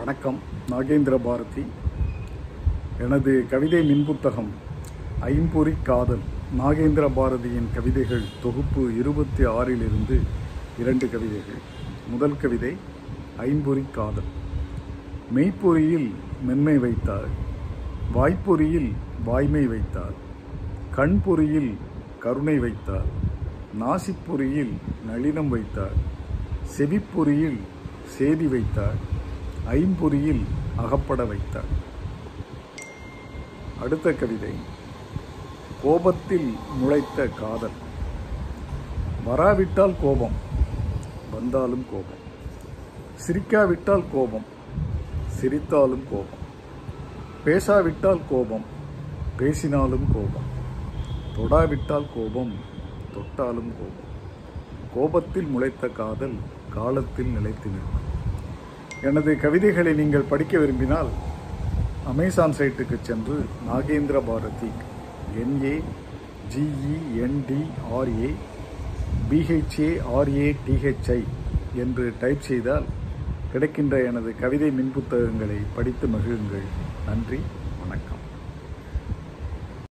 வணக்கம். நாகேந்திர பாரதி. எனது கவிதை மின்புத்தகம் ஐம்பொறி காதல் நாகேந்திர பாரதியின் கவிதைகள் தொகுப்பு இருபத்தி ஆறிலிருந்து இரண்டு கவிதைகள். முதல் கவிதை ஐம்பொறி காதல். மெய்ப்பொறியில் மென்மை வைத்தார் வாய்ப்பொறியில் வாய்மை வைத்தார் கண்பொறியில் கருணை வைத்தார் நாசிப்பொறியில் நளினம் வைத்தார் செவிப்பொறியில் சேதி வைத்தார் ஐம்பொறியில் அகப்பட வைத்தார். அடுத்த கவிதை. கோபத்தில் முளைத்த காதல். வராவிட்டால் கோபம் வந்தாலும் கோபம். சிரிக்காவிட்டால் கோபம் சிரித்தாலும் கோபம். பேசாவிட்டால் கோபம் பேசினாலும் கோபம். தொடாவிட்டால் கோபம் தொட்டாலும் கோபம். கோபத்தில் முளைத்த காதல் காலத்தில் நிலைத்து நிற்கும். எனது கவிதைகளை நீங்கள் படிக்க விரும்பினால் அமேசான் சைட்டுக்கு சென்று Nagendra Bharathi N A G E N D R A B H A T H I என்று டைப் செய்தால் கிடைக்கின்ற எனது கவிதை மின்புத்தகங்களை படித்து மகிழுங்கள். நன்றி வணக்கம்.